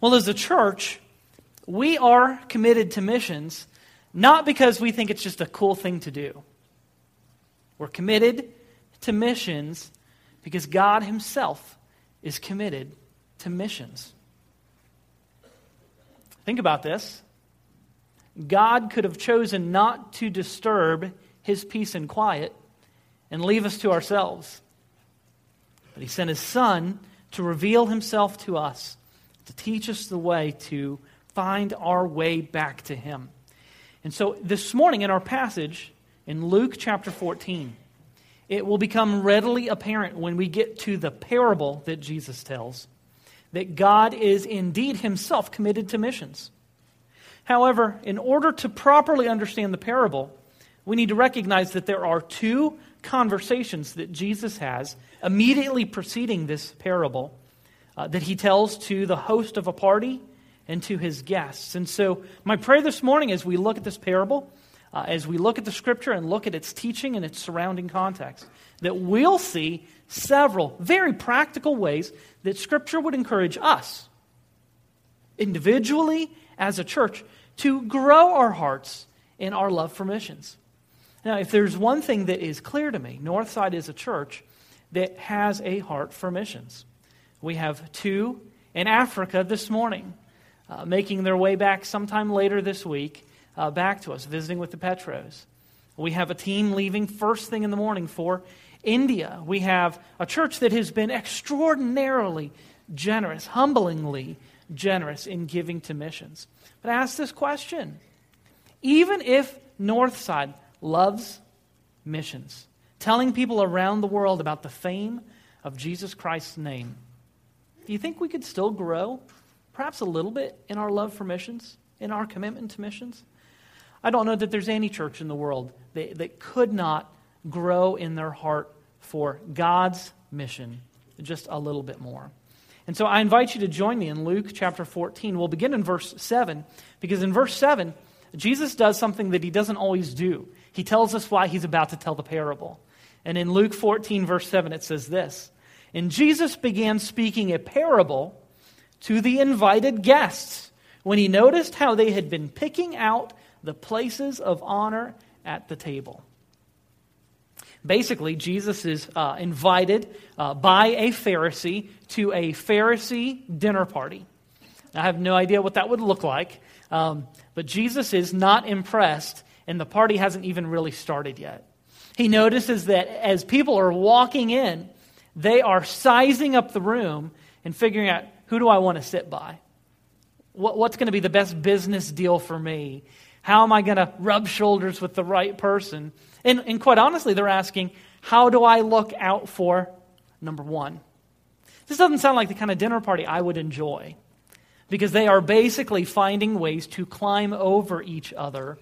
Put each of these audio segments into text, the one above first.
Well, as a church, we are committed to missions not because we think it's just a cool thing to do. We're committed to missions because God Himself is committed to missions. Think about this. God could have chosen not to disturb His peace and quiet and leave us to ourselves. But He sent His Son to reveal Himself to us, to teach us the way to find our way back to Him. And so this morning in our passage in Luke chapter 14, it will become readily apparent when we get to the parable that Jesus tells that God is indeed himself committed to missions. However, in order to properly understand the parable, we need to recognize that there are two conversations that Jesus has immediately preceding this parable uh, that he tells to the host of a party and to his guests. And so, my prayer this morning as we look at this parable, uh, as we look at the scripture and look at its teaching and its surrounding context, that we'll see several very practical ways that scripture would encourage us, individually as a church, to grow our hearts in our love for missions. Now, if there's one thing that is clear to me, Northside is a church that has a heart for missions. We have two in Africa this morning uh, making their way back sometime later this week uh, back to us, visiting with the Petros. We have a team leaving first thing in the morning for India. We have a church that has been extraordinarily generous, humblingly generous in giving to missions. But ask this question even if Northside loves missions, telling people around the world about the fame of Jesus Christ's name, do you think we could still grow perhaps a little bit in our love for missions, in our commitment to missions. I don't know that there's any church in the world that, that could not grow in their heart for God's mission just a little bit more. And so I invite you to join me in Luke chapter 14. We'll begin in verse 7, because in verse 7, Jesus does something that he doesn't always do. He tells us why he's about to tell the parable. And in Luke 14, verse 7, it says this And Jesus began speaking a parable to the invited guests when he noticed how they had been picking out the places of honor at the table. Basically, Jesus is uh, invited uh, by a Pharisee to a Pharisee dinner party. I have no idea what that would look like, um, but Jesus is not impressed, and the party hasn't even really started yet. He notices that as people are walking in, they are sizing up the room and figuring out who do I want to sit by? What, what's going to be the best business deal for me? How am I going to rub shoulders with the right person? And, and quite honestly, they're asking, how do I look out for number one? This doesn't sound like the kind of dinner party I would enjoy because they are basically finding ways to climb over each other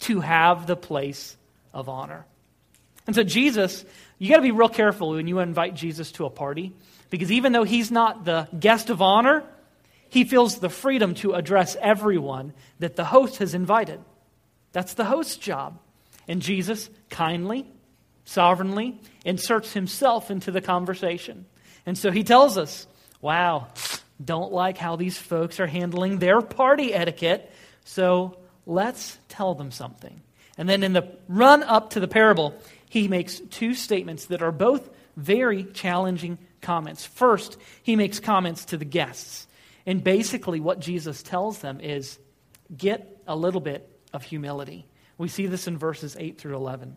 to have the place of honor. And so, Jesus, you got to be real careful when you invite Jesus to a party because even though he's not the guest of honor, he feels the freedom to address everyone that the host has invited. That's the host's job. And Jesus kindly, sovereignly inserts himself into the conversation. And so he tells us, wow, don't like how these folks are handling their party etiquette, so let's tell them something. And then in the run up to the parable, he makes two statements that are both very challenging comments. First, he makes comments to the guests. And basically, what Jesus tells them is get a little bit of humility. We see this in verses 8 through 11.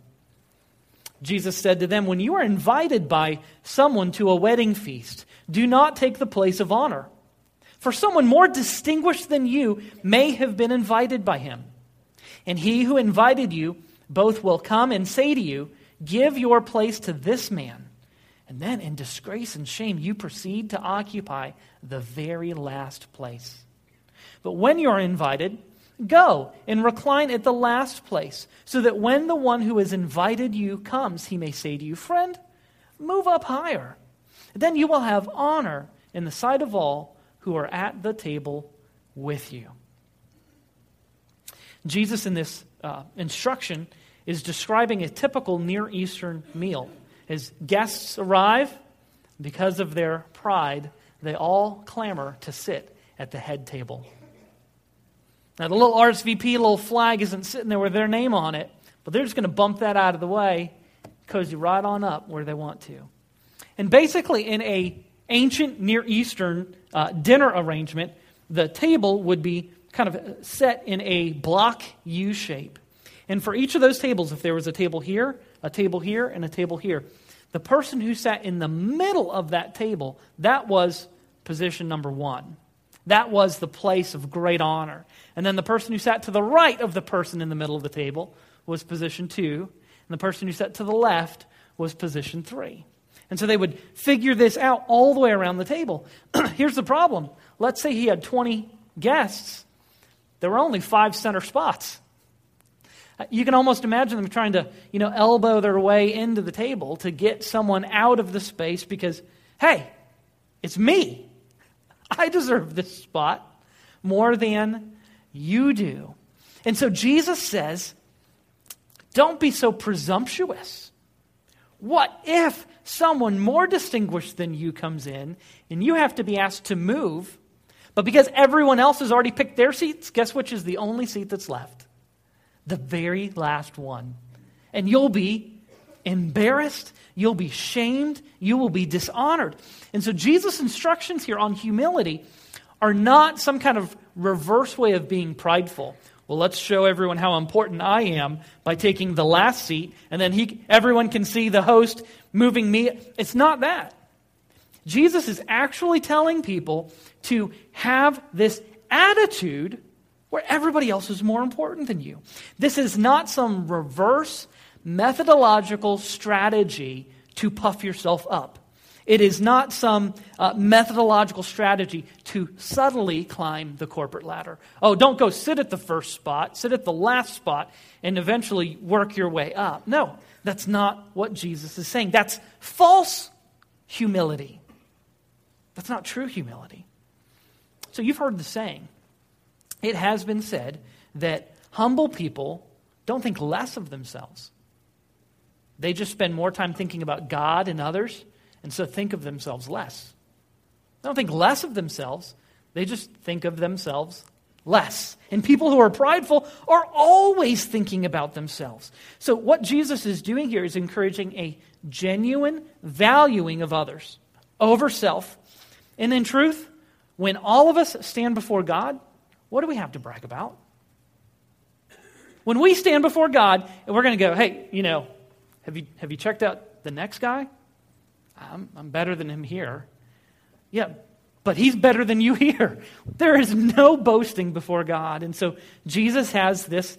Jesus said to them, When you are invited by someone to a wedding feast, do not take the place of honor. For someone more distinguished than you may have been invited by him. And he who invited you both will come and say to you, Give your place to this man and then, in disgrace and shame, you proceed to occupy the very last place. But when you are invited, go and recline at the last place, so that when the one who has invited you comes, he may say to you, Friend, move up higher. Then you will have honor in the sight of all who are at the table with you. Jesus, in this uh, instruction, is describing a typical Near Eastern meal. As guests arrive, because of their pride, they all clamor to sit at the head table. Now, the little RSVP little flag isn't sitting there with their name on it, but they're just going to bump that out of the way, cozy right on up where they want to. And basically, in a ancient Near Eastern uh, dinner arrangement, the table would be kind of set in a block U shape. And for each of those tables, if there was a table here, a table here, and a table here, the person who sat in the middle of that table, that was position number one. That was the place of great honor. And then the person who sat to the right of the person in the middle of the table was position two. And the person who sat to the left was position three. And so they would figure this out all the way around the table. Here's the problem. Let's say he had 20 guests. There were only five center spots. You can almost imagine them trying to, you know, elbow their way into the table to get someone out of the space because, hey, it's me. I deserve this spot more than you do. And so Jesus says, don't be so presumptuous. What if someone more distinguished than you comes in and you have to be asked to move, but because everyone else has already picked their seats, guess which is the only seat that's left? The very last one. And you'll be embarrassed, you'll be shamed, you will be dishonored. And so Jesus' instructions here on humility are not some kind of reverse way of being prideful well, let's show everyone how important I am by taking the last seat, and then he, everyone can see the host moving me. It's not that. Jesus is actually telling people to have this attitude where everybody else is more important than you. This is not some reverse methodological strategy to puff yourself up. It is not some uh, methodological strategy to subtly climb the corporate ladder. Oh, don't go sit at the first spot, sit at the last spot, and eventually work your way up. No, that's not what Jesus is saying. That's false humility. That's not true humility. So you've heard the saying. It has been said that humble people don't think less of themselves. They just spend more time thinking about God and others and so think of themselves less. They don't think less of themselves, they just think of themselves less. And people who are prideful are always thinking about themselves. So, what Jesus is doing here is encouraging a genuine valuing of others over self. And in truth, when all of us stand before God, what do we have to brag about? When we stand before God and we're going to go, hey, you know, have you, have you checked out the next guy? I'm, I'm better than him here. Yeah, but he's better than you here. There is no boasting before God. And so Jesus has this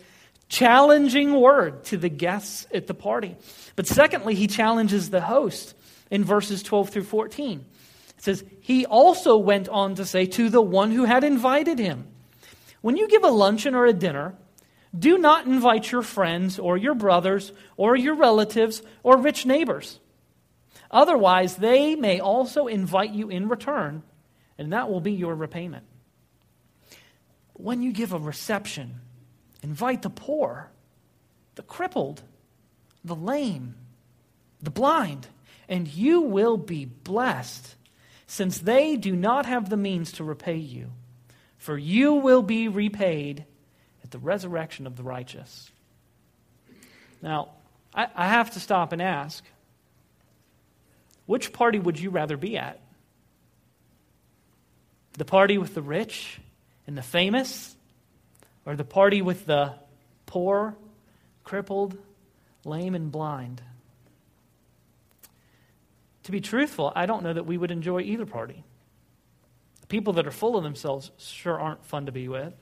challenging word to the guests at the party. But secondly, he challenges the host in verses 12 through 14. It says, He also went on to say to the one who had invited him, When you give a luncheon or a dinner, do not invite your friends or your brothers or your relatives or rich neighbors Otherwise, they may also invite you in return, and that will be your repayment. When you give a reception, invite the poor, the crippled, the lame, the blind, and you will be blessed, since they do not have the means to repay you. For you will be repaid at the resurrection of the righteous. Now, I, I have to stop and ask which party would you rather be at? The party with the rich and the famous? Or the party with the poor, crippled, lame, and blind? To be truthful, I don't know that we would enjoy either party. People that are full of themselves sure aren't fun to be with.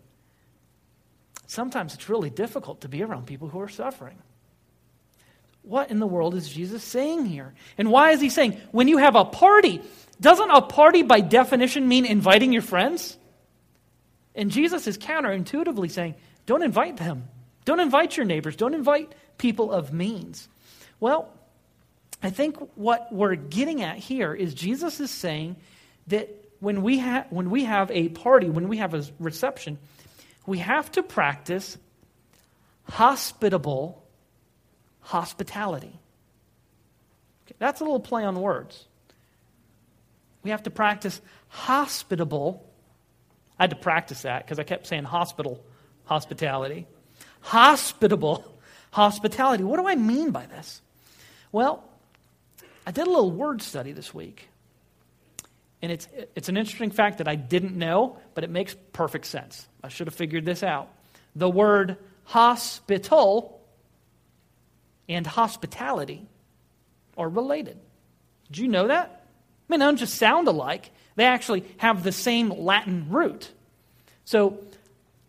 Sometimes it's really difficult to be around people who are suffering. What in the world is Jesus saying here? And why is he saying, when you have a party, doesn't a party by definition mean inviting your friends? And Jesus is counterintuitively saying, don't invite them. Don't invite your neighbors. Don't invite people of means. Well, I think what we're getting at here is Jesus is saying that when we, ha- when we have a party, when we have a reception, we have to practice hospitable hospitality. Okay, that's a little play on words. We have to practice hospitable I had to practice that because I kept saying hospital hospitality. Hospitable hospitality. What do I mean by this? Well, I did a little word study this week. And it's, it's an interesting fact that I didn't know, but it makes perfect sense. I should have figured this out. The word hospital and hospitality are related. Did you know that? I mean, they don't just sound alike, they actually have the same Latin root. So,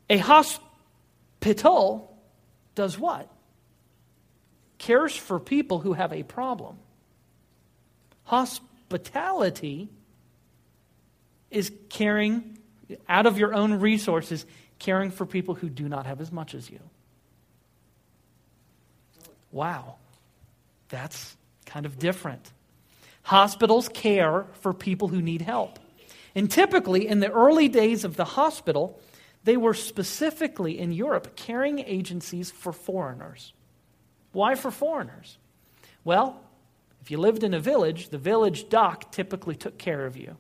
a hospital does what? Cares for people who have a problem. Hospitality is caring out of your own resources, caring for people who do not have as much as you. Wow, that's kind of different. Hospitals care for people who need help. And typically, in the early days of the hospital, they were specifically in Europe caring agencies for foreigners. Why for foreigners? Well, if you lived in a village, the village doc typically took care of you.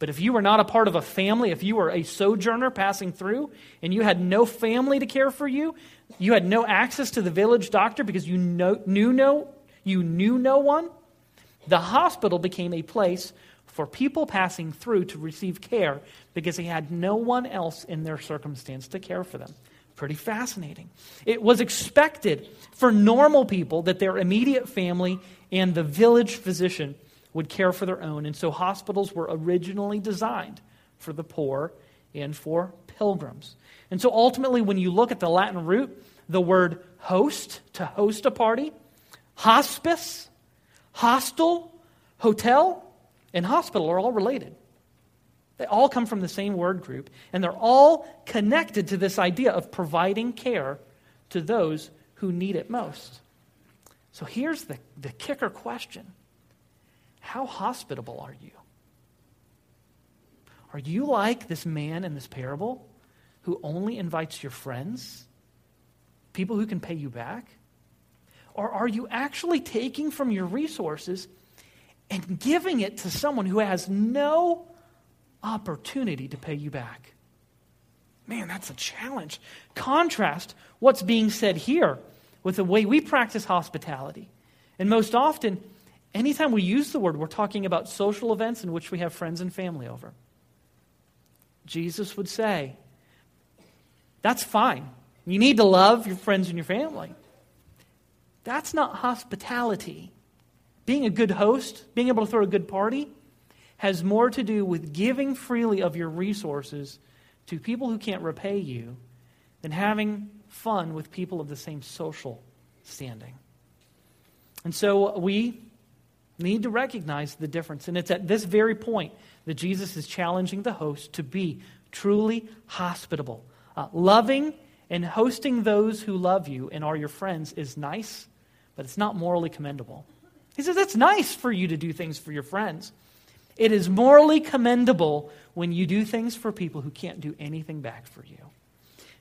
But if you were not a part of a family, if you were a sojourner passing through and you had no family to care for you, you had no access to the village doctor because you know, knew no you knew no one, the hospital became a place for people passing through to receive care because they had no one else in their circumstance to care for them. Pretty fascinating. It was expected for normal people that their immediate family and the village physician would care for their own. And so hospitals were originally designed for the poor and for pilgrims. And so ultimately, when you look at the Latin root, the word host, to host a party, hospice, hostel, hotel, and hospital are all related. They all come from the same word group, and they're all connected to this idea of providing care to those who need it most. So here's the, the kicker question how hospitable are you? Are you like this man in this parable who only invites your friends, people who can pay you back? Or are you actually taking from your resources and giving it to someone who has no opportunity to pay you back? Man, that's a challenge. Contrast what's being said here with the way we practice hospitality. And most often, Anytime we use the word, we're talking about social events in which we have friends and family over. Jesus would say, that's fine. You need to love your friends and your family. That's not hospitality. Being a good host, being able to throw a good party, has more to do with giving freely of your resources to people who can't repay you than having fun with people of the same social standing. And so we need to recognize the difference. And it's at this very point that Jesus is challenging the host to be truly hospitable. Uh, loving and hosting those who love you and are your friends is nice, but it's not morally commendable. He says it's nice for you to do things for your friends. It is morally commendable when you do things for people who can't do anything back for you.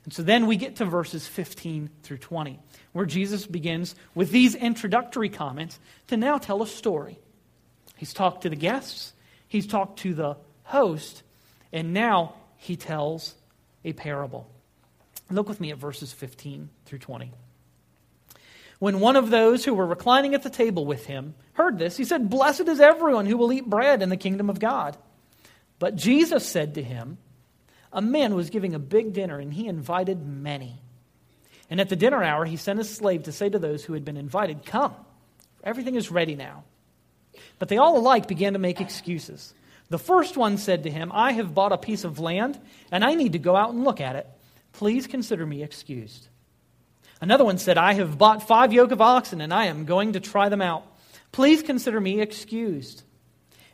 And so then we get to verses 15 through 20, where Jesus begins with these introductory comments to now tell a story. He's talked to the guests, he's talked to the host, and now he tells a parable. Look with me at verses 15 through 20. When one of those who were reclining at the table with him heard this, he said, Blessed is everyone who will eat bread in the kingdom of God. But Jesus said to him, a man was giving a big dinner, and he invited many. And at the dinner hour, he sent his slave to say to those who had been invited, Come, everything is ready now. But they all alike began to make excuses. The first one said to him, I have bought a piece of land, and I need to go out and look at it. Please consider me excused. Another one said, I have bought five yoke of oxen, and I am going to try them out. Please consider me excused.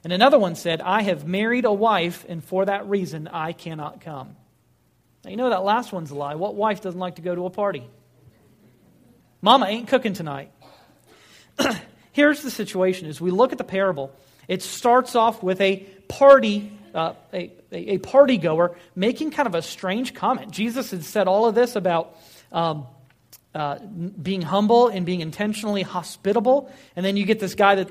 And another one said, I have married a wife, and for that reason I cannot come. Now, you know that last one's a lie. What wife doesn't like to go to a party? Mama ain't cooking tonight. Here's the situation as we look at the parable, it starts off with a party, uh, a, a, party goer making kind of a strange comment. Jesus had said all of this about um, uh, being humble and being intentionally hospitable. And then you get this guy that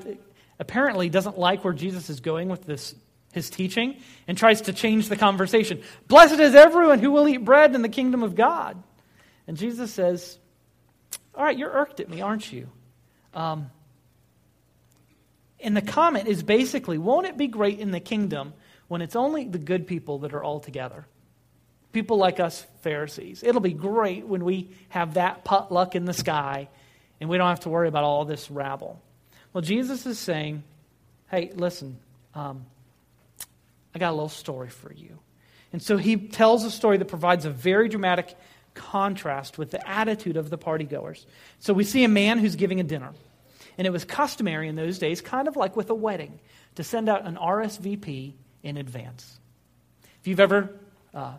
apparently doesn't like where Jesus is going with this his teaching and tries to change the conversation. Blessed is everyone who will eat bread in the kingdom of God. And Jesus says, All right, you're irked at me, aren't you? Um, and the comment is basically, Won't it be great in the kingdom when it's only the good people that are all together? People like us Pharisees. It'll be great when we have that potluck in the sky and we don't have to worry about all this rabble. Well, Jesus is saying, Hey, listen, um, I got a little story for you. And so he tells a story that provides a very dramatic contrast with the attitude of the partygoers. So we see a man who's giving a dinner. And it was customary in those days, kind of like with a wedding, to send out an RSVP in advance. If you've ever uh,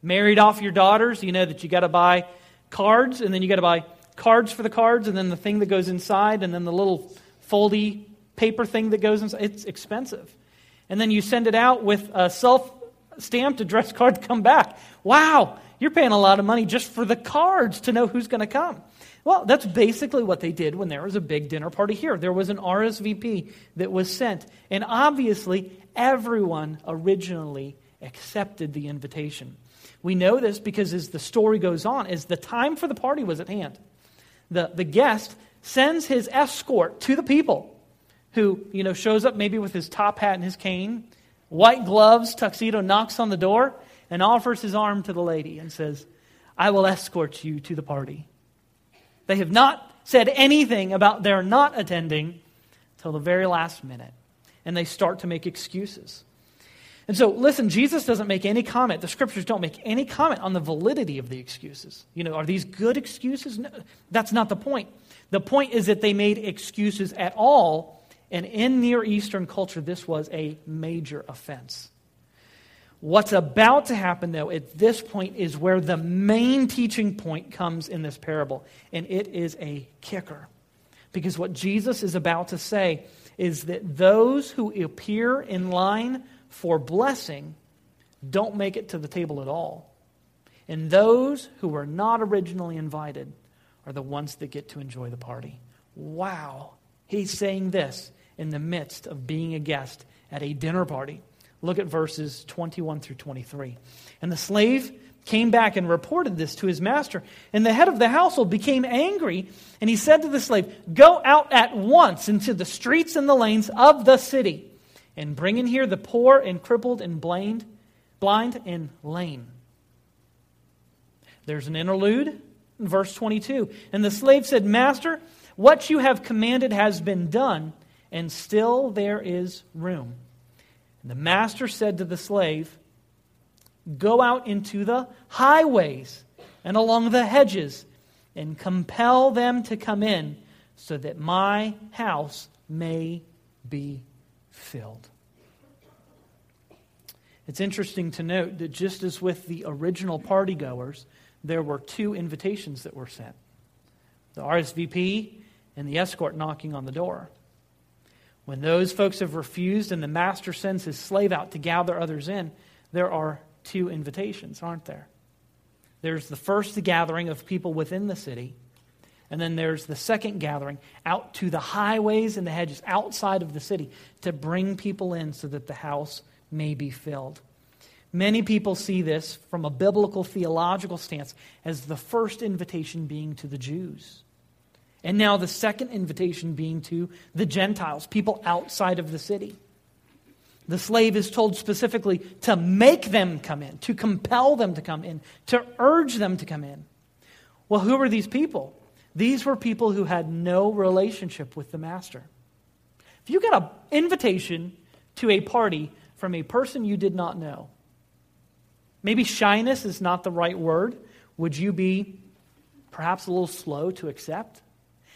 married off your daughters, you know that you got to buy cards, and then you got to buy cards for the cards, and then the thing that goes inside, and then the little foldy paper thing that goes inside. It's expensive. And then you send it out with a self stamped address card to come back. Wow, you're paying a lot of money just for the cards to know who's going to come. Well, that's basically what they did when there was a big dinner party here. There was an RSVP that was sent. And obviously, everyone originally accepted the invitation. We know this because as the story goes on, as the time for the party was at hand, the, the guest sends his escort to the people who, you know, shows up maybe with his top hat and his cane, white gloves, tuxedo, knocks on the door, and offers his arm to the lady and says, I will escort you to the party. They have not said anything about their not attending till the very last minute. And they start to make excuses. And so, listen, Jesus doesn't make any comment. The scriptures don't make any comment on the validity of the excuses. You know, are these good excuses? No, that's not the point. The point is that they made excuses at all. And in Near Eastern culture, this was a major offense. What's about to happen, though, at this point is where the main teaching point comes in this parable, and it is a kicker. Because what Jesus is about to say is that those who appear in line for blessing don't make it to the table at all. And those who were not originally invited are the ones that get to enjoy the party. Wow. He's saying this in the midst of being a guest at a dinner party. Look at verses 21 through 23. And the slave came back and reported this to his master. And the head of the household became angry, and he said to the slave, Go out at once into the streets and the lanes of the city, and bring in here the poor and crippled and blind, blind and lame. There's an interlude in verse 22. And the slave said, Master, what you have commanded has been done, and still there is room. And the master said to the slave, Go out into the highways and along the hedges and compel them to come in so that my house may be filled. It's interesting to note that just as with the original partygoers, there were two invitations that were sent the RSVP and the escort knocking on the door. When those folks have refused and the master sends his slave out to gather others in, there are two invitations, aren't there? There's the first gathering of people within the city, and then there's the second gathering out to the highways and the hedges outside of the city to bring people in so that the house may be filled. Many people see this from a biblical theological stance as the first invitation being to the Jews. And now the second invitation being to the Gentiles, people outside of the city. The slave is told specifically to make them come in, to compel them to come in, to urge them to come in. Well, who were these people? These were people who had no relationship with the master. If you got an invitation to a party from a person you did not know, maybe shyness is not the right word. Would you be perhaps a little slow to accept?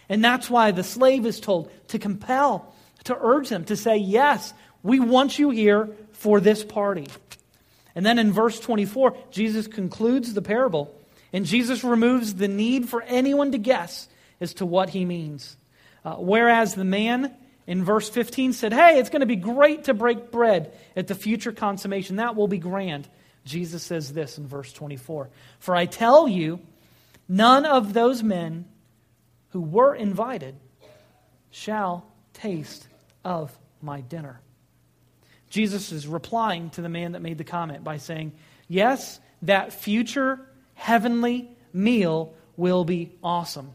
And that's why the slave is told to compel, to urge them to say, Yes, we want you here for this party. And then in verse 24, Jesus concludes the parable, and Jesus removes the need for anyone to guess as to what he means. Uh, whereas the man in verse 15 said, Hey, it's going to be great to break bread at the future consummation. That will be grand. Jesus says this in verse 24 For I tell you, none of those men who were invited shall taste of my dinner. Jesus is replying to the man that made the comment by saying, Yes, that future heavenly meal will be awesome.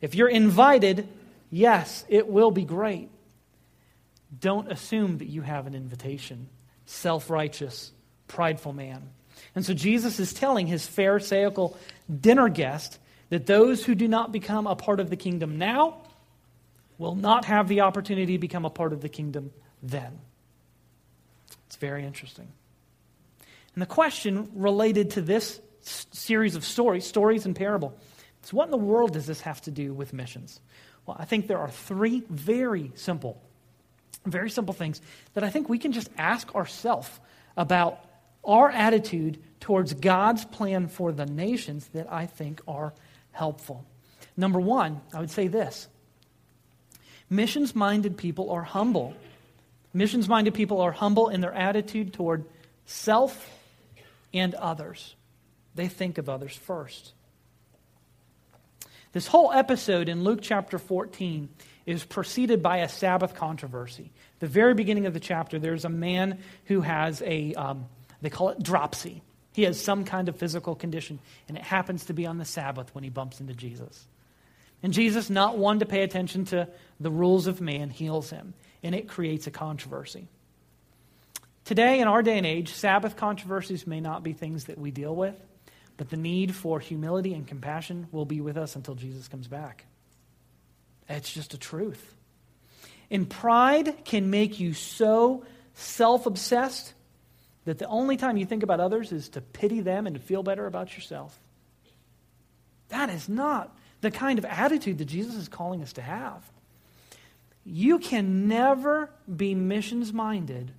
If you're invited, yes, it will be great. Don't assume that you have an invitation. Self righteous, prideful man. And so Jesus is telling his Pharisaical dinner guest that those who do not become a part of the kingdom now will not have the opportunity to become a part of the kingdom then. It's very interesting. And the question related to this series of stories, stories and parable, is what in the world does this have to do with missions? Well, I think there are three very simple, very simple things that I think we can just ask ourselves about our attitude towards God's plan for the nations that I think are helpful. Number one, I would say this missions minded people are humble. Missions minded people are humble in their attitude toward self and others. They think of others first. This whole episode in Luke chapter 14 is preceded by a Sabbath controversy. The very beginning of the chapter, there's a man who has a, um, they call it dropsy. He has some kind of physical condition, and it happens to be on the Sabbath when he bumps into Jesus. And Jesus, not one to pay attention to the rules of man, heals him, and it creates a controversy. Today, in our day and age, Sabbath controversies may not be things that we deal with, but the need for humility and compassion will be with us until Jesus comes back. It's just a truth. And pride can make you so self obsessed that the only time you think about others is to pity them and to feel better about yourself. That is not the kind of attitude that Jesus is calling us to have. You can never be missions minded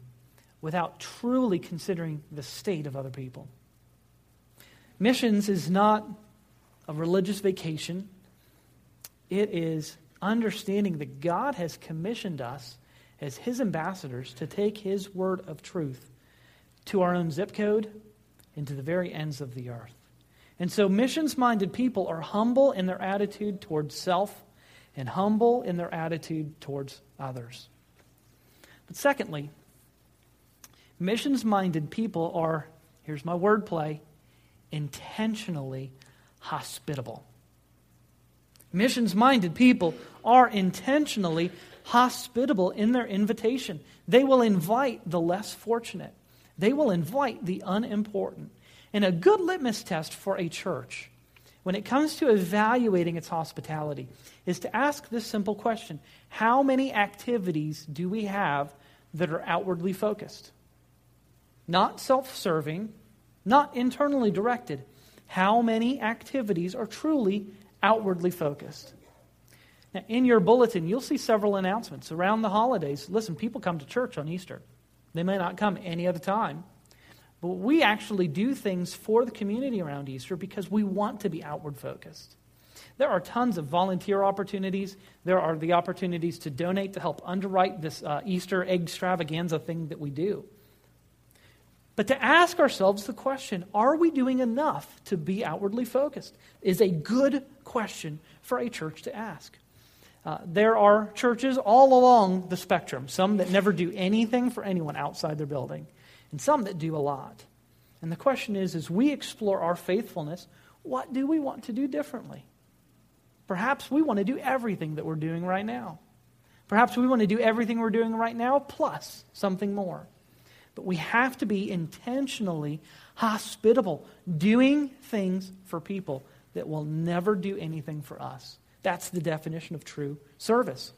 without truly considering the state of other people. Missions is not a religious vacation, it is understanding that God has commissioned us as His ambassadors to take His word of truth to our own zip code and to the very ends of the earth. And so, missions minded people are humble in their attitude towards self and humble in their attitude towards others. But secondly, missions minded people are, here's my wordplay, intentionally hospitable. Missions minded people are intentionally hospitable in their invitation. They will invite the less fortunate, they will invite the unimportant. And a good litmus test for a church when it comes to evaluating its hospitality is to ask this simple question How many activities do we have that are outwardly focused? Not self serving, not internally directed. How many activities are truly outwardly focused? Now, in your bulletin, you'll see several announcements around the holidays. Listen, people come to church on Easter. They may not come any other time. But we actually do things for the community around Easter because we want to be outward focused. There are tons of volunteer opportunities. There are the opportunities to donate to help underwrite this uh, Easter egg extravaganza thing that we do. But to ask ourselves the question, are we doing enough to be outwardly focused? Is a good question for a church to ask. Uh, there are churches all along the spectrum, some that never do anything for anyone outside their building, and some that do a lot. And the question is as we explore our faithfulness, what do we want to do differently? Perhaps we want to do everything that we're doing right now. Perhaps we want to do everything we're doing right now plus something more. But we have to be intentionally hospitable, doing things for people that will never do anything for us. That's the definition of true service.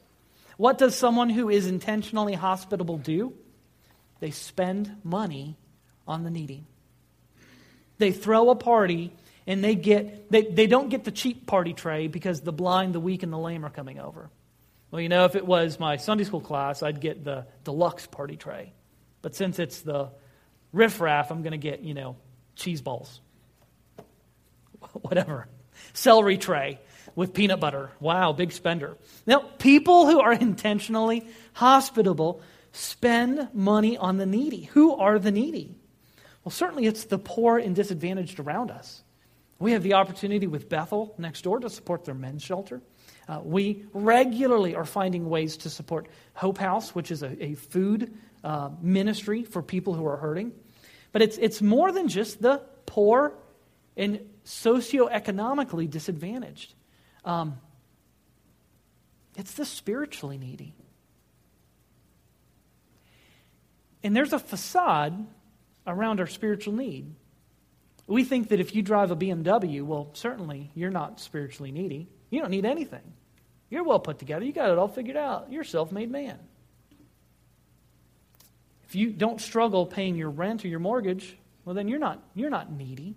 What does someone who is intentionally hospitable do? They spend money on the needy. They throw a party and they get they, they don't get the cheap party tray because the blind, the weak, and the lame are coming over. Well, you know, if it was my Sunday school class, I'd get the deluxe party tray. But since it's the riffraff, I'm going to get, you know, cheese balls. Whatever. Celery tray with peanut butter. Wow, big spender. Now, people who are intentionally hospitable spend money on the needy. Who are the needy? Well, certainly it's the poor and disadvantaged around us. We have the opportunity with Bethel next door to support their men's shelter. Uh, we regularly are finding ways to support Hope House, which is a, a food uh, ministry for people who are hurting. But it's, it's more than just the poor and socioeconomically disadvantaged. Um, it's the spiritually needy. And there's a facade around our spiritual need. We think that if you drive a BMW, well, certainly you're not spiritually needy. You don't need anything. You're well put together. You got it all figured out. You're a self made man. If you don't struggle paying your rent or your mortgage, well, then you're not, you're not needy.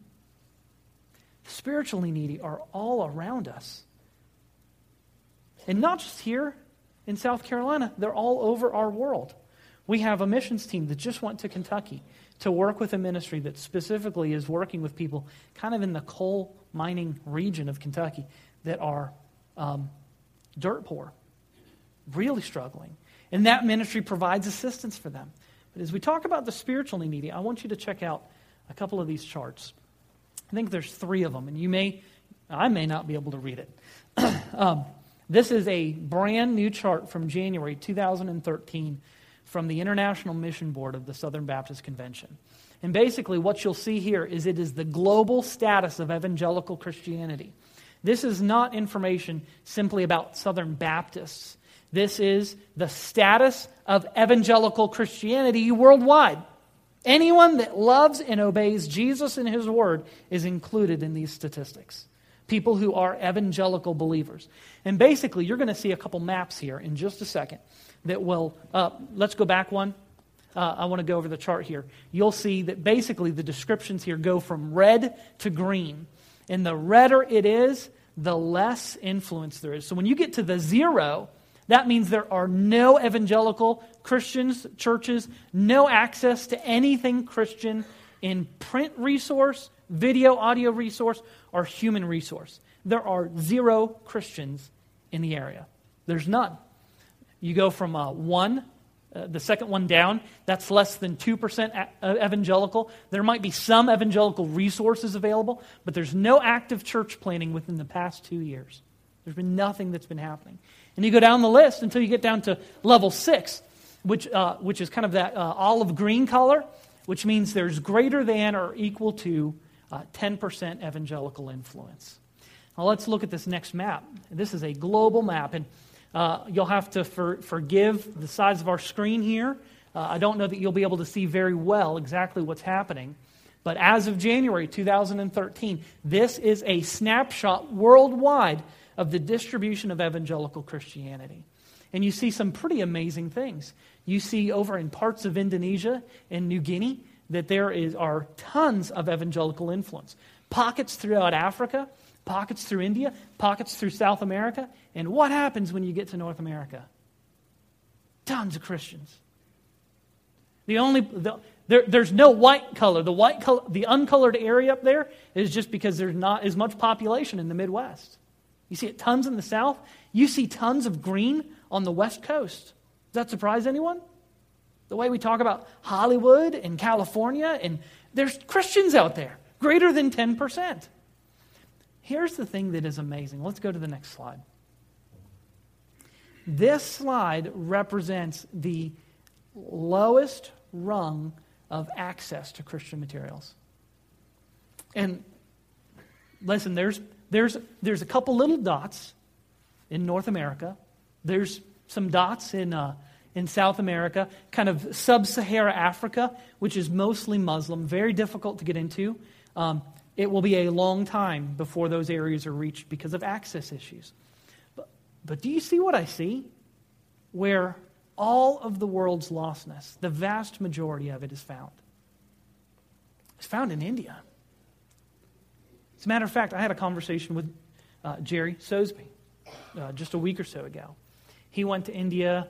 Spiritually needy are all around us. And not just here in South Carolina, they're all over our world. We have a missions team that just went to Kentucky to work with a ministry that specifically is working with people kind of in the coal mining region of Kentucky that are um, dirt poor, really struggling. And that ministry provides assistance for them. But as we talk about the spiritually needy, I want you to check out a couple of these charts. I think there's three of them, and you may, I may not be able to read it. um, this is a brand new chart from January 2013 from the International Mission Board of the Southern Baptist Convention. And basically, what you'll see here is it is the global status of evangelical Christianity. This is not information simply about Southern Baptists. This is the status of evangelical Christianity worldwide. Anyone that loves and obeys Jesus and his word is included in these statistics. People who are evangelical believers. And basically, you're going to see a couple maps here in just a second that will. Uh, let's go back one. Uh, I want to go over the chart here. You'll see that basically the descriptions here go from red to green. And the redder it is, the less influence there is. So when you get to the zero, that means there are no evangelical Christians, churches, no access to anything Christian in print resource, video, audio resource, or human resource. There are zero Christians in the area. There's none. You go from uh, one, uh, the second one down, that's less than 2% a- uh, evangelical. There might be some evangelical resources available, but there's no active church planting within the past two years. There's been nothing that's been happening. And you go down the list until you get down to level six, which, uh, which is kind of that uh, olive green color, which means there's greater than or equal to uh, 10% evangelical influence. Now let's look at this next map. This is a global map, and uh, you'll have to for, forgive the size of our screen here. Uh, I don't know that you'll be able to see very well exactly what's happening. But as of January 2013, this is a snapshot worldwide of the distribution of evangelical Christianity. And you see some pretty amazing things. You see over in parts of Indonesia and New Guinea that there is, are tons of evangelical influence. Pockets throughout Africa, pockets through India, pockets through South America. And what happens when you get to North America? Tons of Christians. The only, the, there, there's no white color. The white color, the uncolored area up there is just because there's not as much population in the Midwest. You see it tons in the south. You see tons of green on the west coast. Does that surprise anyone? The way we talk about Hollywood and California, and there's Christians out there, greater than 10%. Here's the thing that is amazing. Let's go to the next slide. This slide represents the lowest rung of access to Christian materials. And listen, there's there's, there's a couple little dots in North America. There's some dots in, uh, in South America, kind of sub Sahara Africa, which is mostly Muslim, very difficult to get into. Um, it will be a long time before those areas are reached because of access issues. But, but do you see what I see? Where all of the world's lostness, the vast majority of it is found. It's found in India. As a matter of fact, I had a conversation with uh, Jerry Sosby uh, just a week or so ago. He went to India,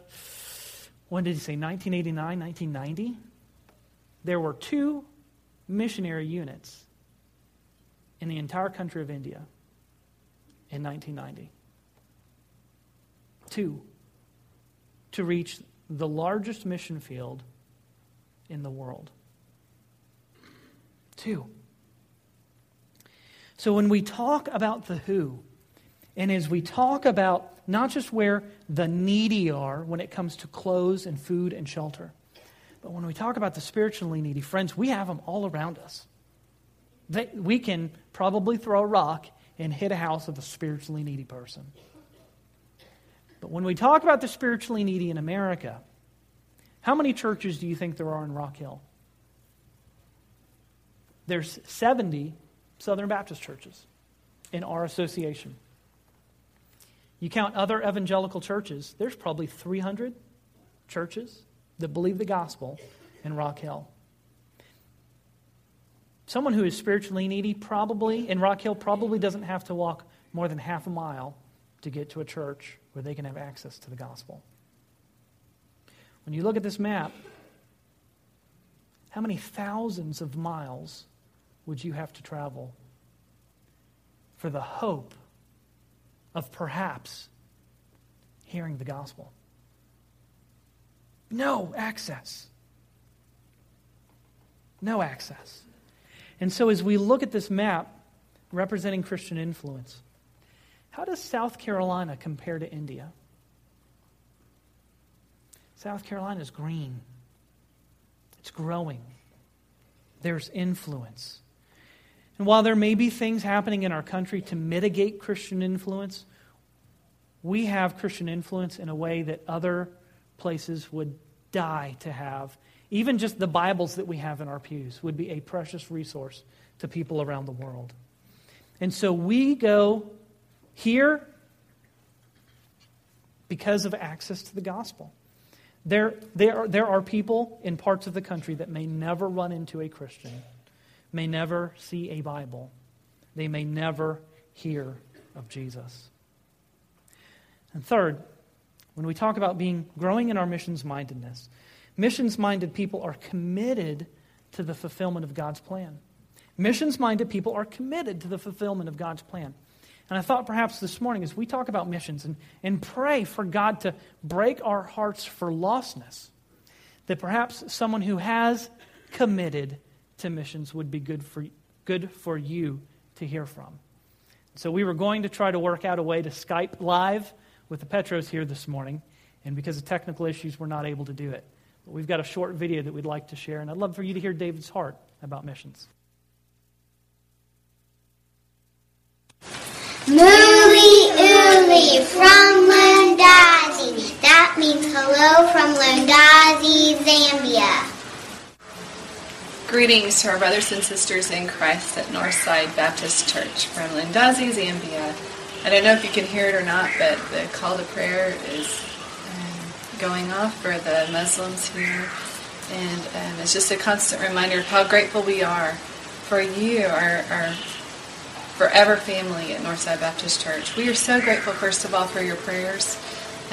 when did he say, 1989, 1990? There were two missionary units in the entire country of India in 1990. Two. To reach the largest mission field in the world. Two. So when we talk about the who, And as we talk about not just where the needy are when it comes to clothes and food and shelter, but when we talk about the spiritually needy, friends, we have them all around us. They, we can probably throw a rock and hit a house of a spiritually needy person. But when we talk about the spiritually needy in America, how many churches do you think there are in Rock Hill? There's 70 Southern Baptist churches in our association. You count other evangelical churches, there's probably 300 churches that believe the gospel in Rock Hill. Someone who is spiritually needy probably in Rock Hill probably doesn't have to walk more than half a mile to get to a church where they can have access to the gospel. When you look at this map, how many thousands of miles would you have to travel for the hope of perhaps hearing the gospel? No access. No access. And so, as we look at this map representing Christian influence, how does South Carolina compare to India? South Carolina is green, it's growing, there's influence. And while there may be things happening in our country to mitigate Christian influence, we have Christian influence in a way that other places would die to have even just the Bibles that we have in our pews would be a precious resource to people around the world. And so we go here because of access to the gospel. There, there, are, there are people in parts of the country that may never run into a Christian, may never see a Bible, they may never hear of Jesus. And third, when we talk about being growing in our missions mindedness, Missions minded people are committed to the fulfillment of God's plan. Missions minded people are committed to the fulfillment of God's plan. And I thought perhaps this morning, as we talk about missions and, and pray for God to break our hearts for lostness, that perhaps someone who has committed to missions would be good for, good for you to hear from. So we were going to try to work out a way to Skype live with the Petros here this morning, and because of technical issues, we're not able to do it. But we've got a short video that we'd like to share, and I'd love for you to hear David's heart about missions. Mooly ooly from Lundazi. That means hello from Lundazi, Zambia. Greetings to our brothers and sisters in Christ at Northside Baptist Church from Lundazi, Zambia. I don't know if you can hear it or not, but the call to prayer is going off for the Muslims here. And um, it's just a constant reminder of how grateful we are for you, our, our forever family at Northside Baptist Church. We are so grateful, first of all, for your prayers.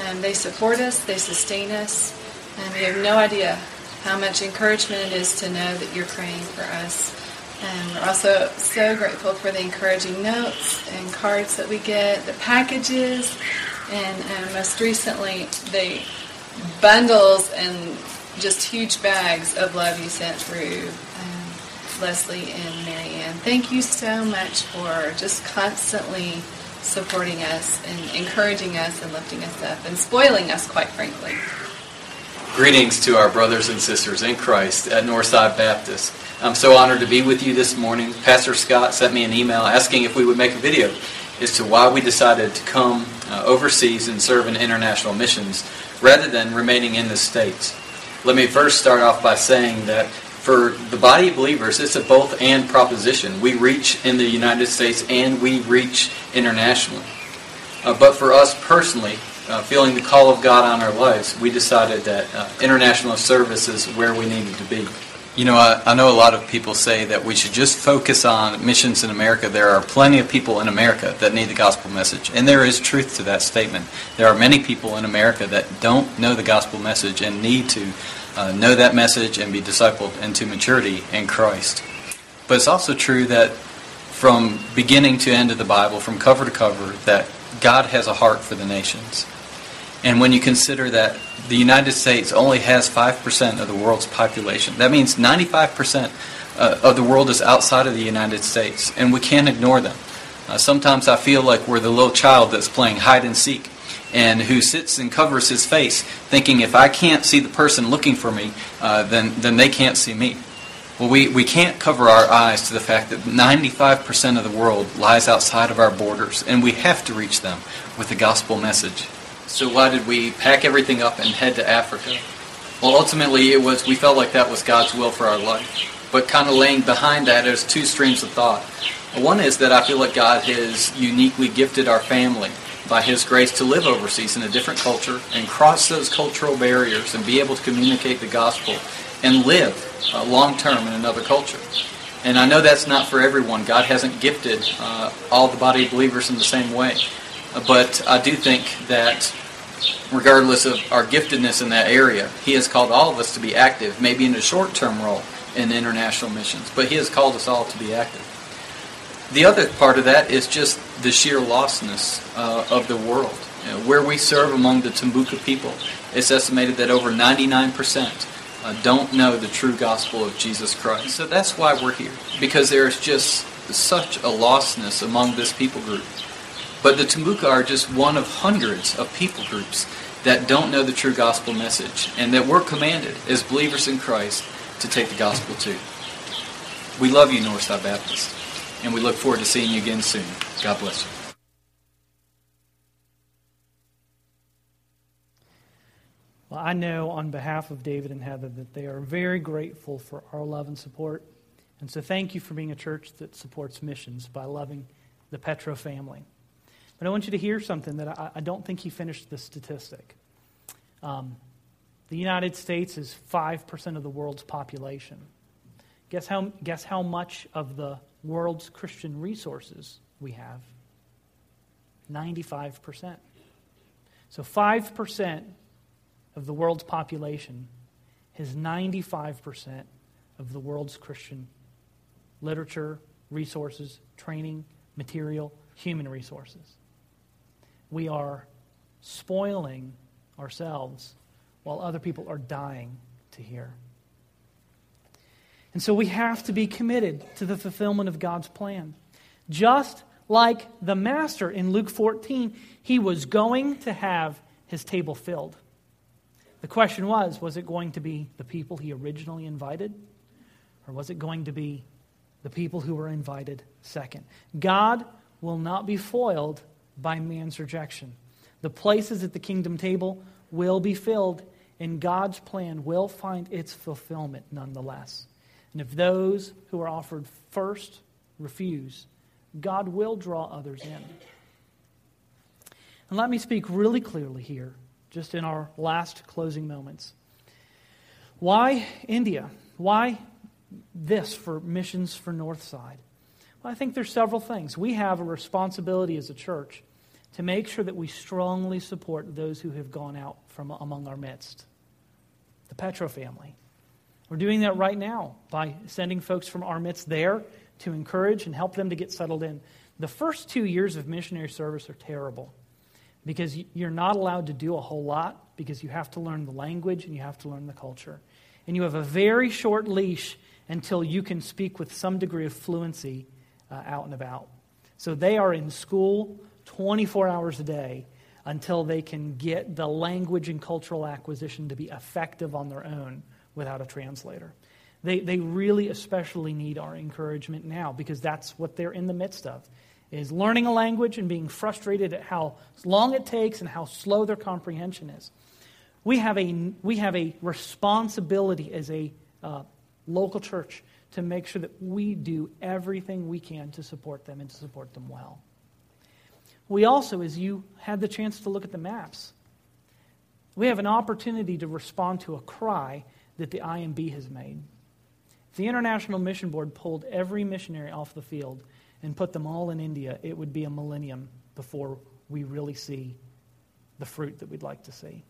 Um, they support us, they sustain us, and we have no idea how much encouragement it is to know that you're praying for us. And we're also so grateful for the encouraging notes and cards that we get, the packages, and um, most recently, the bundles and just huge bags of love you sent through um, Leslie and Marianne. Thank you so much for just constantly supporting us and encouraging us and lifting us up and spoiling us, quite frankly. Greetings to our brothers and sisters in Christ at Northside Baptist. I'm so honored to be with you this morning. Pastor Scott sent me an email asking if we would make a video as to why we decided to come uh, overseas and serve in international missions rather than remaining in the States. Let me first start off by saying that for the body of believers, it's a both and proposition. We reach in the United States and we reach internationally. Uh, but for us personally, uh, feeling the call of God on our lives, we decided that uh, international service is where we needed to be. You know, I, I, know a lot of people say that we should just focus on missions in America. There are plenty of people in America that need the gospel message, and there is truth to that statement. There are many people in America that don't know the gospel message and need to uh, know that message and be discipled into maturity in Christ. But it's also true that from beginning to end of the Bible, from cover to cover, that God has a heart for the nations. And when you consider that the United States only has 5% of the world's population, that means 95% uh, of the world is outside of the United States, and we can't ignore them. Uh, sometimes I feel like we're the little child that's playing hide and seek and who sits and covers his face, thinking if I can't see the person looking for me, uh, then, then they can't see me. Well, we, we can't cover our eyes to the fact that 95% of the world lies outside of our borders, and we have to reach them with the gospel message. So, why did we pack everything up and head to Africa? Well, ultimately, it was we felt like that was God's will for our life. But kind of laying behind that is two streams of thought. One is that I feel like God has uniquely gifted our family by His grace to live overseas in a different culture and cross those cultural barriers and be able to communicate the gospel and live uh, long term in another culture. And I know that's not for everyone. God hasn't gifted uh, all the body of believers in the same way. But I do think that regardless of our giftedness in that area, He has called all of us to be active, maybe in a short term role in international missions, but He has called us all to be active. The other part of that is just the sheer lostness uh, of the world. You know, where we serve among the Tumbuka people, it's estimated that over 99% uh, don't know the true gospel of Jesus Christ. So that's why we're here, because there's just such a lostness among this people group. But the Tumbuka are just one of hundreds of people groups that don't know the true gospel message, and that we're commanded as believers in Christ to take the gospel to. We love you, Northside Baptist and we look forward to seeing you again soon. God bless you. Well, I know on behalf of David and Heather that they are very grateful for our love and support. And so thank you for being a church that supports missions by loving the Petro family. But I want you to hear something that I, I don't think he finished the statistic. Um, the United States is 5% of the world's population. Guess how, guess how much of the world's Christian resources we have? 95%. So 5% of the world's population has 95% of the world's Christian literature, resources, training, material, human resources. We are spoiling ourselves while other people are dying to hear. And so we have to be committed to the fulfillment of God's plan. Just like the master in Luke 14, he was going to have his table filled. The question was was it going to be the people he originally invited? Or was it going to be the people who were invited second? God will not be foiled by man's rejection. The places at the kingdom table will be filled, and God's plan will find its fulfillment nonetheless. And if those who are offered first refuse, God will draw others in. And let me speak really clearly here, just in our last closing moments. Why India? Why this for missions for Northside? Well, I think there's several things. We have a responsibility as a church to make sure that we strongly support those who have gone out from among our midst. The Petro family, we're doing that right now by sending folks from our midst there to encourage and help them to get settled in. The first two years of missionary service are terrible because you're not allowed to do a whole lot because you have to learn the language and you have to learn the culture. And you have a very short leash until you can speak with some degree of fluency uh, out and about. So they are in school 24 hours a day until they can get the language and cultural acquisition to be effective on their own without a translator. They, they really especially need our encouragement now because that's what they're in the midst of is learning a language and being frustrated at how long it takes and how slow their comprehension is. We have a, we have a responsibility as a uh, local church to make sure that we do everything we can to support them and to support them well. We also, as you had the chance to look at the maps, we have an opportunity to respond to a cry that the IMB has made. If the International Mission Board pulled every missionary off the field and put them all in India, it would be a millennium before we really see the fruit that we'd like to see.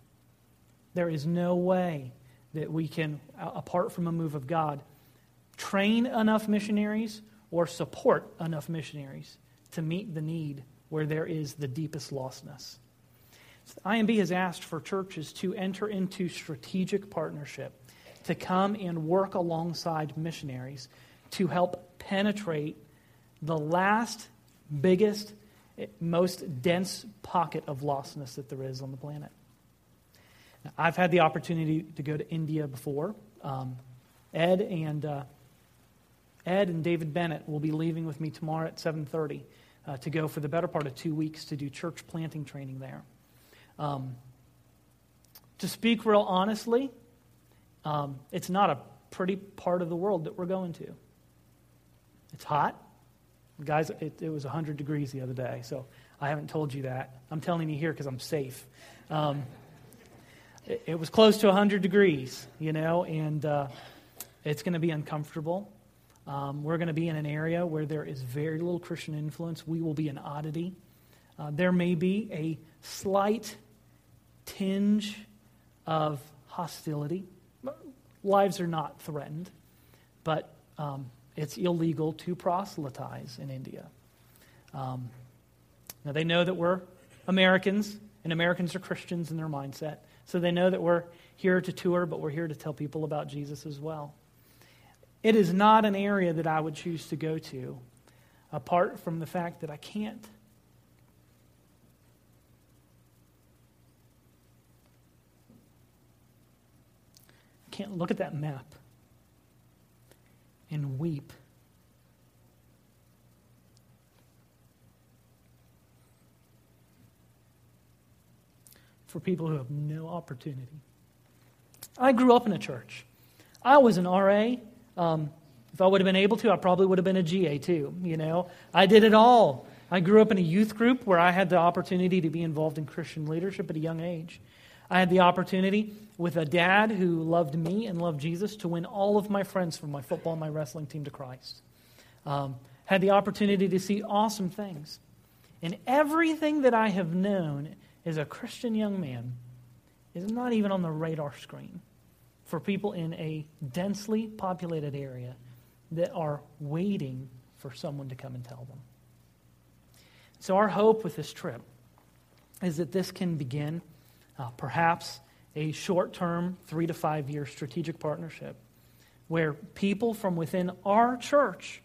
There is no way that we can, apart from a move of God, train enough missionaries or support enough missionaries to meet the need where there is the deepest lostness. So IMB has asked for churches to enter into strategic partnership to come and work alongside missionaries to help penetrate the last biggest, most dense pocket of lostness that there is on the planet. Now, I've had the opportunity to go to India before. Um, Ed and uh, Ed and David Bennett will be leaving with me tomorrow at 7:30 uh, to go for the better part of two weeks to do church planting training there. Um, to speak real honestly, um, it's not a pretty part of the world that we're going to. It's hot. Guys, it, it was 100 degrees the other day, so I haven't told you that. I'm telling you here because I'm safe. Um, it, it, was close to 100 degrees, you know, and uh, it's going to be uncomfortable. Um, we're going to be in an area where there is very little Christian influence. We will be an oddity. Uh, there may be a slight tinge of hostility. Lives are not threatened, but um, it's illegal to proselytize in India. Um, now, they know that we're Americans, and Americans are Christians in their mindset. So they know that we're here to tour, but we're here to tell people about Jesus as well. It is not an area that I would choose to go to, apart from the fact that I can't. I can't look at that map and weep. For people who have no opportunity. I grew up in a church. I was an RA. Um, if I would have been able to, I probably would have been a GA too. You know, I did it all. I grew up in a youth group where I had the opportunity to be involved in Christian leadership at a young age. I had the opportunity with a dad who loved me and loved Jesus to win all of my friends from my football and my wrestling team to Christ. Um, had the opportunity to see awesome things. And everything that I have known as a Christian young man is not even on the radar screen for people in a densely populated area that are waiting for someone to come and tell them. So, our hope with this trip is that this can begin uh, perhaps a short term, three to five year strategic partnership where people from within our church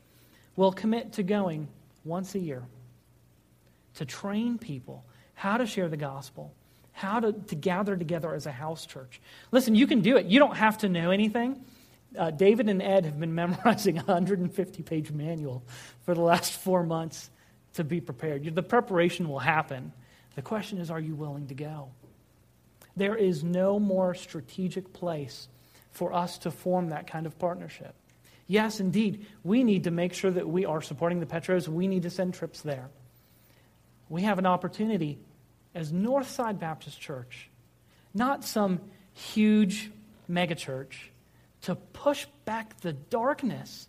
will commit to going once a year to train people how to share the gospel, how to, to gather together as a house church. Listen, you can do it. You don't have to know anything. Uh, David and Ed have been memorizing a 150 page manual for the last four months to be prepared. The preparation will happen. The question is, are you willing to go? There is no more strategic place for us to form that kind of partnership. Yes, indeed, we need to make sure that we are supporting the Petros. We need to send trips there. We have an opportunity as Northside Baptist Church, not some huge megachurch, to push back the darkness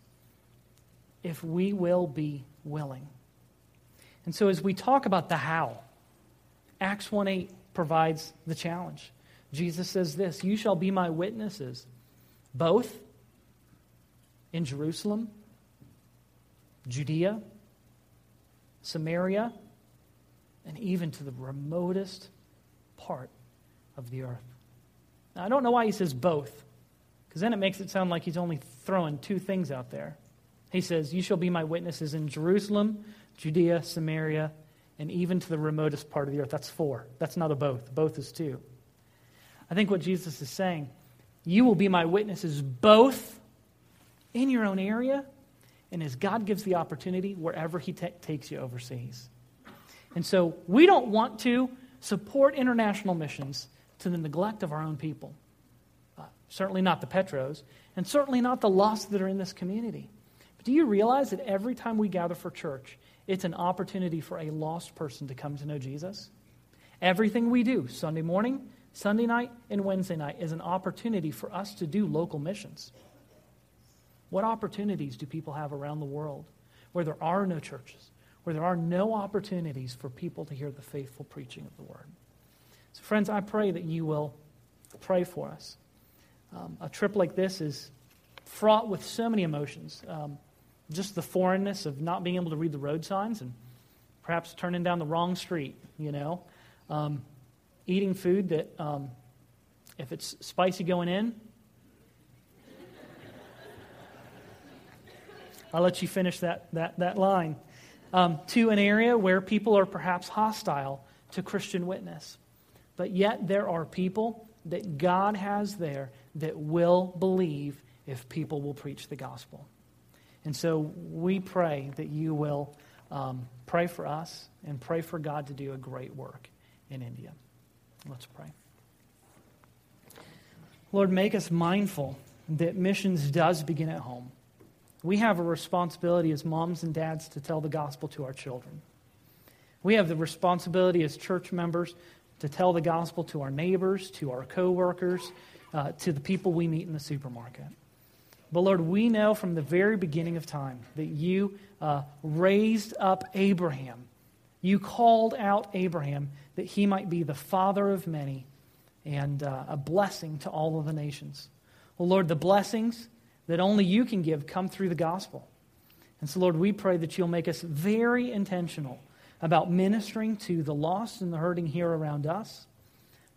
if we will be willing. And so, as we talk about the how, Acts 1 8 provides the challenge. Jesus says this You shall be my witnesses, both in Jerusalem, Judea, Samaria, and even to the remotest part of the earth. Now, I don't know why he says both, because then it makes it sound like he's only throwing two things out there. He says, You shall be my witnesses in Jerusalem, Judea, Samaria, and even to the remotest part of the earth. That's four. That's not a both. Both is two. I think what Jesus is saying, you will be my witnesses both in your own area and as God gives the opportunity wherever He takes you overseas. And so we don't want to support international missions to the neglect of our own people. Uh, certainly not the Petros, and certainly not the lost that are in this community. But do you realize that every time we gather for church, it's an opportunity for a lost person to come to know Jesus. Everything we do, Sunday morning, Sunday night, and Wednesday night, is an opportunity for us to do local missions. What opportunities do people have around the world where there are no churches, where there are no opportunities for people to hear the faithful preaching of the word? So, friends, I pray that you will pray for us. Um, a trip like this is fraught with so many emotions. Um, just the foreignness of not being able to read the road signs and perhaps turning down the wrong street, you know. Um, eating food that, um, if it's spicy going in, I'll let you finish that, that, that line. Um, to an area where people are perhaps hostile to Christian witness. But yet there are people that God has there that will believe if people will preach the gospel. And so we pray that you will um, pray for us and pray for God to do a great work in India. Let's pray. Lord, make us mindful that missions does begin at home. We have a responsibility as moms and dads to tell the gospel to our children. We have the responsibility as church members to tell the gospel to our neighbors, to our coworkers, uh, to the people we meet in the supermarket. But Lord, we know from the very beginning of time that you uh, raised up Abraham. You called out Abraham that he might be the father of many and uh, a blessing to all of the nations. Well, Lord, the blessings that only you can give come through the gospel. And so, Lord, we pray that you'll make us very intentional about ministering to the lost and the hurting here around us.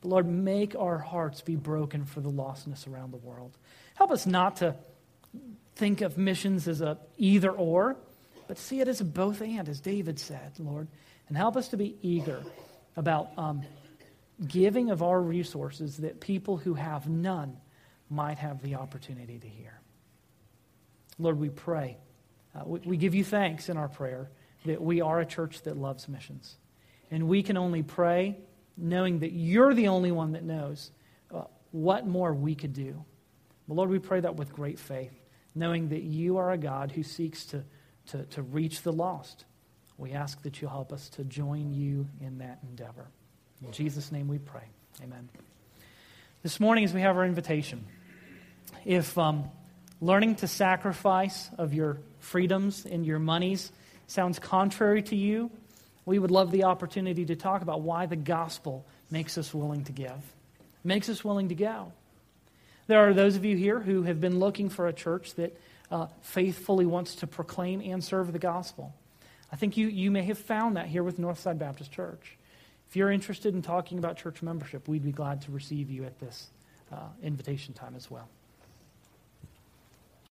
But Lord, make our hearts be broken for the lostness around the world. Help us not to think of missions as a either or, but see it as a both and, as David said, Lord. And help us to be eager about um, giving of our resources that people who have none might have the opportunity to hear. Lord, we pray. Uh, we, we give you thanks in our prayer that we are a church that loves missions. And we can only pray knowing that you're the only one that knows uh, what more we could do. But Lord, we pray that with great faith, knowing that you are a God who seeks to, to, to reach the lost. We ask that you help us to join you in that endeavor. In Jesus' name we pray. Amen. This morning, as we have our invitation, if um, learning to sacrifice of your freedoms and your monies sounds contrary to you, we would love the opportunity to talk about why the gospel makes us willing to give, makes us willing to go. There are those of you here who have been looking for a church that uh, faithfully wants to proclaim and serve the gospel. I think you, you may have found that here with Northside Baptist Church. If you're interested in talking about church membership, we'd be glad to receive you at this uh, invitation time as well.